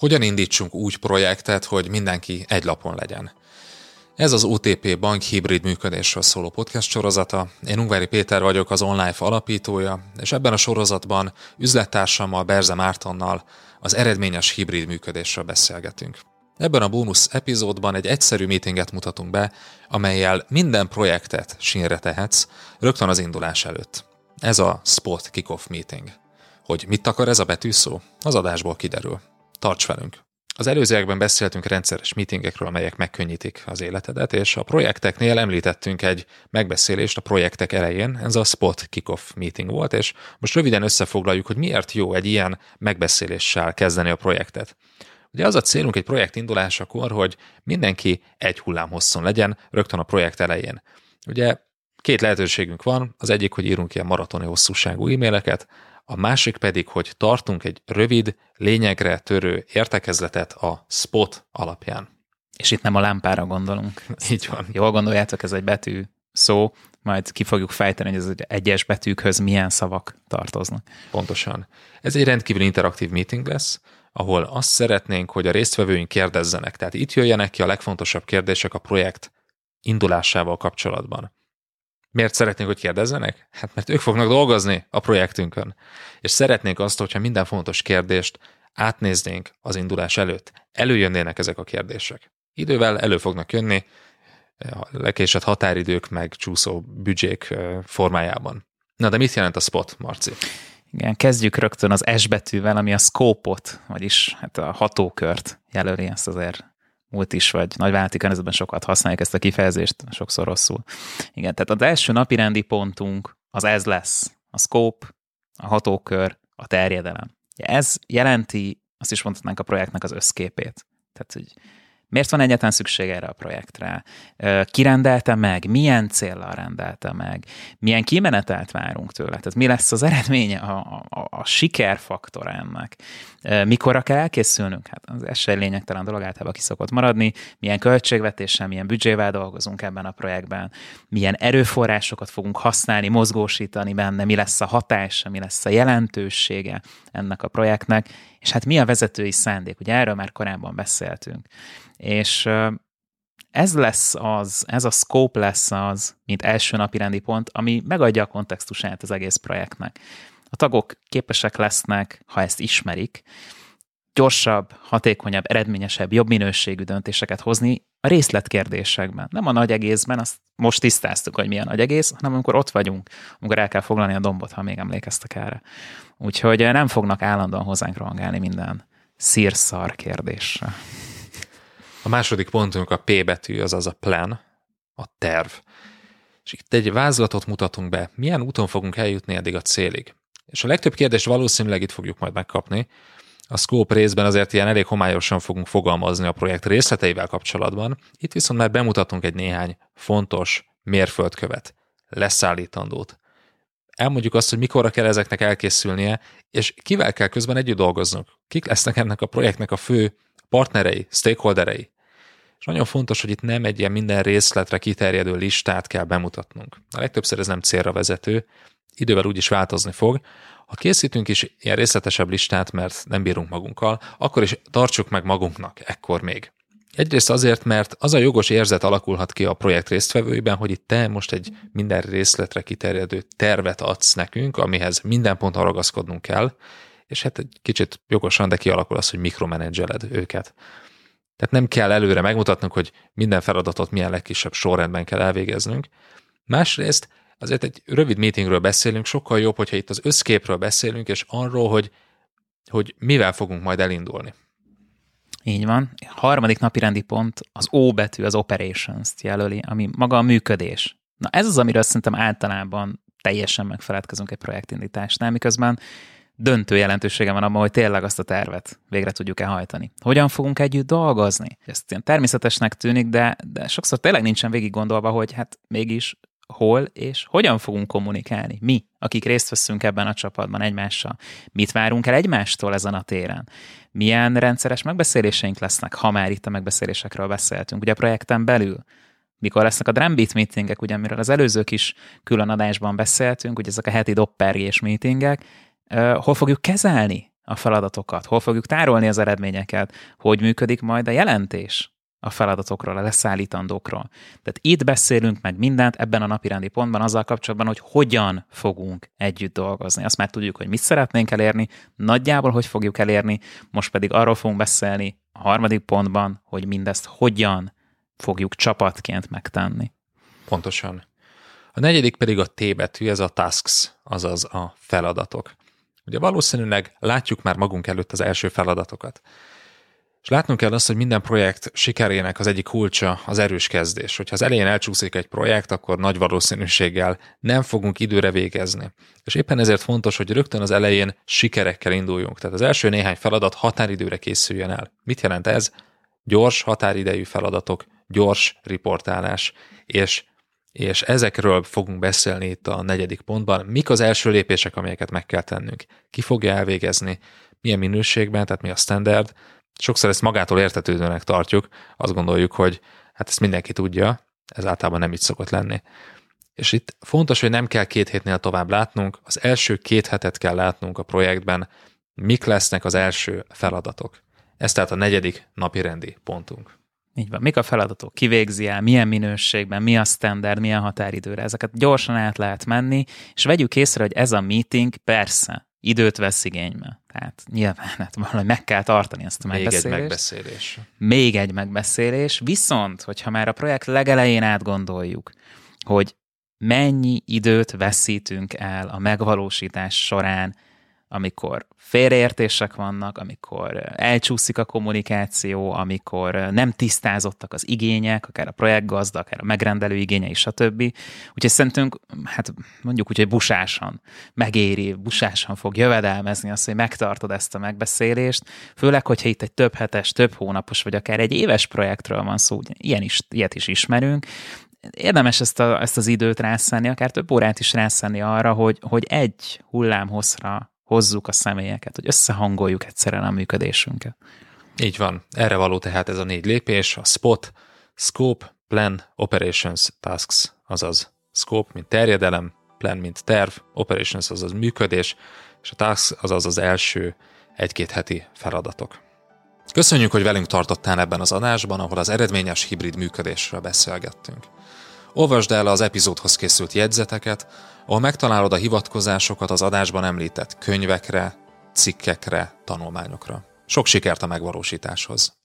Hogyan indítsunk úgy projektet, hogy mindenki egy lapon legyen? Ez az OTP Bank hibrid működésről szóló podcast sorozata. Én Ungvári Péter vagyok, az online alapítója, és ebben a sorozatban üzlettársammal, Berze Mártonnal az eredményes hibrid működésről beszélgetünk. Ebben a bónusz epizódban egy egyszerű meetinget mutatunk be, amelyel minden projektet sínre tehetsz rögtön az indulás előtt. Ez a Spot Kickoff Meeting. Hogy mit akar ez a betűszó? Az adásból kiderül. Tarts velünk! Az előzőekben beszéltünk rendszeres meetingekről, amelyek megkönnyítik az életedet, és a projekteknél említettünk egy megbeszélést a projektek elején, ez a Spot Kickoff Meeting volt, és most röviden összefoglaljuk, hogy miért jó egy ilyen megbeszéléssel kezdeni a projektet. Ugye az a célunk egy projekt indulásakor, hogy mindenki egy hullám hosszon legyen rögtön a projekt elején. Ugye két lehetőségünk van, az egyik, hogy írunk ilyen maratoni hosszúságú e-maileket, a másik pedig, hogy tartunk egy rövid, lényegre törő értekezletet a spot alapján. És itt nem a lámpára gondolunk. Így van. Jól gondoljátok, ez egy betű szó, majd ki fogjuk fejteni, hogy az egyes betűkhöz milyen szavak tartoznak. Pontosan. Ez egy rendkívül interaktív meeting lesz, ahol azt szeretnénk, hogy a résztvevőink kérdezzenek. Tehát itt jöjjenek ki a legfontosabb kérdések a projekt indulásával kapcsolatban. Miért szeretnénk, hogy kérdezzenek? Hát mert ők fognak dolgozni a projektünkön. És szeretnénk azt, hogyha minden fontos kérdést átnéznénk az indulás előtt. Előjönnének ezek a kérdések. Idővel elő fognak jönni, lekésett határidők meg csúszó büdzsék formájában. Na de mit jelent a spot, Marci? Igen, kezdjük rögtön az S betűvel, ami a scope-ot, vagyis hát a hatókört jelöli, ezt azért múlt is, vagy nagyvállalati környezetben sokat használjuk ezt a kifejezést, sokszor rosszul. Igen, tehát az első napi rendi pontunk az ez lesz, a scope, a hatókör, a terjedelem. Ez jelenti, azt is mondhatnánk a projektnek az összképét. Tehát, hogy Miért van egyáltalán szükség erre a projektre? Ki meg? Milyen célral rendelte meg? Milyen kimenetelt várunk tőle? Tehát mi lesz az eredménye, a, a, a sikerfaktor ennek? Mikorra kell elkészülnünk? Hát az esély lényegtelen dolog általában ki szokott maradni. Milyen költségvetéssel, milyen büdzsével dolgozunk ebben a projektben? Milyen erőforrásokat fogunk használni, mozgósítani benne? Mi lesz a hatása? Mi lesz a jelentősége ennek a projektnek? És hát mi a vezetői szándék? Ugye erről már korábban beszéltünk. És ez lesz az, ez a scope lesz az, mint első napi rendi pont, ami megadja a kontextusát az egész projektnek. A tagok képesek lesznek, ha ezt ismerik, gyorsabb, hatékonyabb, eredményesebb, jobb minőségű döntéseket hozni a részletkérdésekben. Nem a nagy egészben, azt most tisztáztuk, hogy milyen nagy egész, hanem amikor ott vagyunk, amikor el kell foglalni a dombot, ha még emlékeztek erre. Úgyhogy nem fognak állandóan hozzánk rohangálni minden szírszar kérdésre. A második pontunk a P betű, azaz a plan, a terv. És itt egy vázlatot mutatunk be, milyen úton fogunk eljutni eddig a célig. És a legtöbb kérdést valószínűleg itt fogjuk majd megkapni. A scope részben azért ilyen elég homályosan fogunk fogalmazni a projekt részleteivel kapcsolatban. Itt viszont már bemutatunk egy néhány fontos mérföldkövet, leszállítandót. Elmondjuk azt, hogy mikorra kell ezeknek elkészülnie, és kivel kell közben együtt dolgoznunk. Kik lesznek ennek a projektnek a fő partnerei, stakeholderei. És nagyon fontos, hogy itt nem egy ilyen minden részletre kiterjedő listát kell bemutatnunk. A legtöbbször ez nem célra vezető, idővel úgyis változni fog. Ha készítünk is ilyen részletesebb listát, mert nem bírunk magunkkal, akkor is tartsuk meg magunknak, ekkor még. Egyrészt azért, mert az a jogos érzet alakulhat ki a projekt résztvevőiben, hogy itt te most egy minden részletre kiterjedő tervet adsz nekünk, amihez minden ponton ragaszkodnunk kell, és hát egy kicsit jogosan, de kialakul az, hogy mikromenedzseled őket. Tehát nem kell előre megmutatnunk, hogy minden feladatot milyen legkisebb sorrendben kell elvégeznünk. Másrészt azért egy rövid meetingről beszélünk, sokkal jobb, hogyha itt az összképről beszélünk, és arról, hogy, hogy mivel fogunk majd elindulni. Így van. A harmadik napi pont az O betű, az operations-t jelöli, ami maga a működés. Na ez az, amiről szerintem általában teljesen megfeledkezünk egy projektindításnál, miközben döntő jelentősége van abban, hogy tényleg azt a tervet végre tudjuk-e hajtani. Hogyan fogunk együtt dolgozni? Ezt ilyen természetesnek tűnik, de, de sokszor tényleg nincsen végig gondolva, hogy hát mégis hol és hogyan fogunk kommunikálni. Mi, akik részt veszünk ebben a csapatban egymással. Mit várunk el egymástól ezen a téren? Milyen rendszeres megbeszéléseink lesznek, ha már itt a megbeszélésekről beszéltünk. Ugye a projekten belül mikor lesznek a Drumbeat meetingek, ugye amiről az előzők is külön adásban beszéltünk, ugye ezek a heti doppergés meetingek, hol fogjuk kezelni a feladatokat, hol fogjuk tárolni az eredményeket, hogy működik majd a jelentés a feladatokról, a leszállítandókról. Tehát itt beszélünk meg mindent ebben a napirendi pontban azzal kapcsolatban, hogy hogyan fogunk együtt dolgozni. Azt már tudjuk, hogy mit szeretnénk elérni, nagyjából hogy fogjuk elérni, most pedig arról fogunk beszélni a harmadik pontban, hogy mindezt hogyan fogjuk csapatként megtenni. Pontosan. A negyedik pedig a T betű, ez a tasks, azaz a feladatok. Ugye valószínűleg látjuk már magunk előtt az első feladatokat. És látnunk kell azt, hogy minden projekt sikerének az egyik kulcsa az erős kezdés. Hogyha az elején elcsúszik egy projekt, akkor nagy valószínűséggel nem fogunk időre végezni. És éppen ezért fontos, hogy rögtön az elején sikerekkel induljunk. Tehát az első néhány feladat határidőre készüljön el. Mit jelent ez? Gyors határidejű feladatok, gyors riportálás, és és ezekről fogunk beszélni itt a negyedik pontban. Mik az első lépések, amelyeket meg kell tennünk? Ki fogja elvégezni? Milyen minőségben, tehát mi a standard? Sokszor ezt magától értetődőnek tartjuk, azt gondoljuk, hogy hát ezt mindenki tudja, ez általában nem így szokott lenni. És itt fontos, hogy nem kell két hétnél tovább látnunk, az első két hetet kell látnunk a projektben, mik lesznek az első feladatok. Ez tehát a negyedik napi rendi pontunk. Így van. Mik a feladatok? Ki végzi el? Milyen minőségben? Mi a standard? Milyen határidőre? Ezeket gyorsan át lehet menni, és vegyük észre, hogy ez a meeting persze időt vesz igénybe. Tehát nyilván hát valahogy meg kell tartani ezt a Még megbeszélést. egy megbeszélés. Még egy megbeszélés. Viszont, hogyha már a projekt legelején átgondoljuk, hogy mennyi időt veszítünk el a megvalósítás során, amikor félreértések vannak, amikor elcsúszik a kommunikáció, amikor nem tisztázottak az igények, akár a projektgazda, akár a megrendelő igényei, stb. Úgyhogy szerintünk, hát mondjuk úgy, hogy busásan megéri, busásan fog jövedelmezni azt, hogy megtartod ezt a megbeszélést, főleg, hogyha itt egy több hetes, több hónapos, vagy akár egy éves projektről van szó, ilyen is, ilyet is ismerünk, érdemes ezt, a, ezt az időt rászánni, akár több órát is rászánni arra, hogy, hogy egy hullámhosszra hozzuk a személyeket, hogy összehangoljuk egyszerűen a működésünket. Így van. Erre való tehát ez a négy lépés, a SPOT, Scope, Plan, Operations, Tasks, azaz Scope, mint terjedelem, Plan, mint terv, Operations, azaz működés, és a Tasks, azaz az első egy-két heti feladatok. Köszönjük, hogy velünk tartottál ebben az adásban, ahol az eredményes hibrid működésről beszélgettünk. Olvasd el az epizódhoz készült jegyzeteket, ahol megtalálod a hivatkozásokat az adásban említett könyvekre, cikkekre, tanulmányokra. Sok sikert a megvalósításhoz!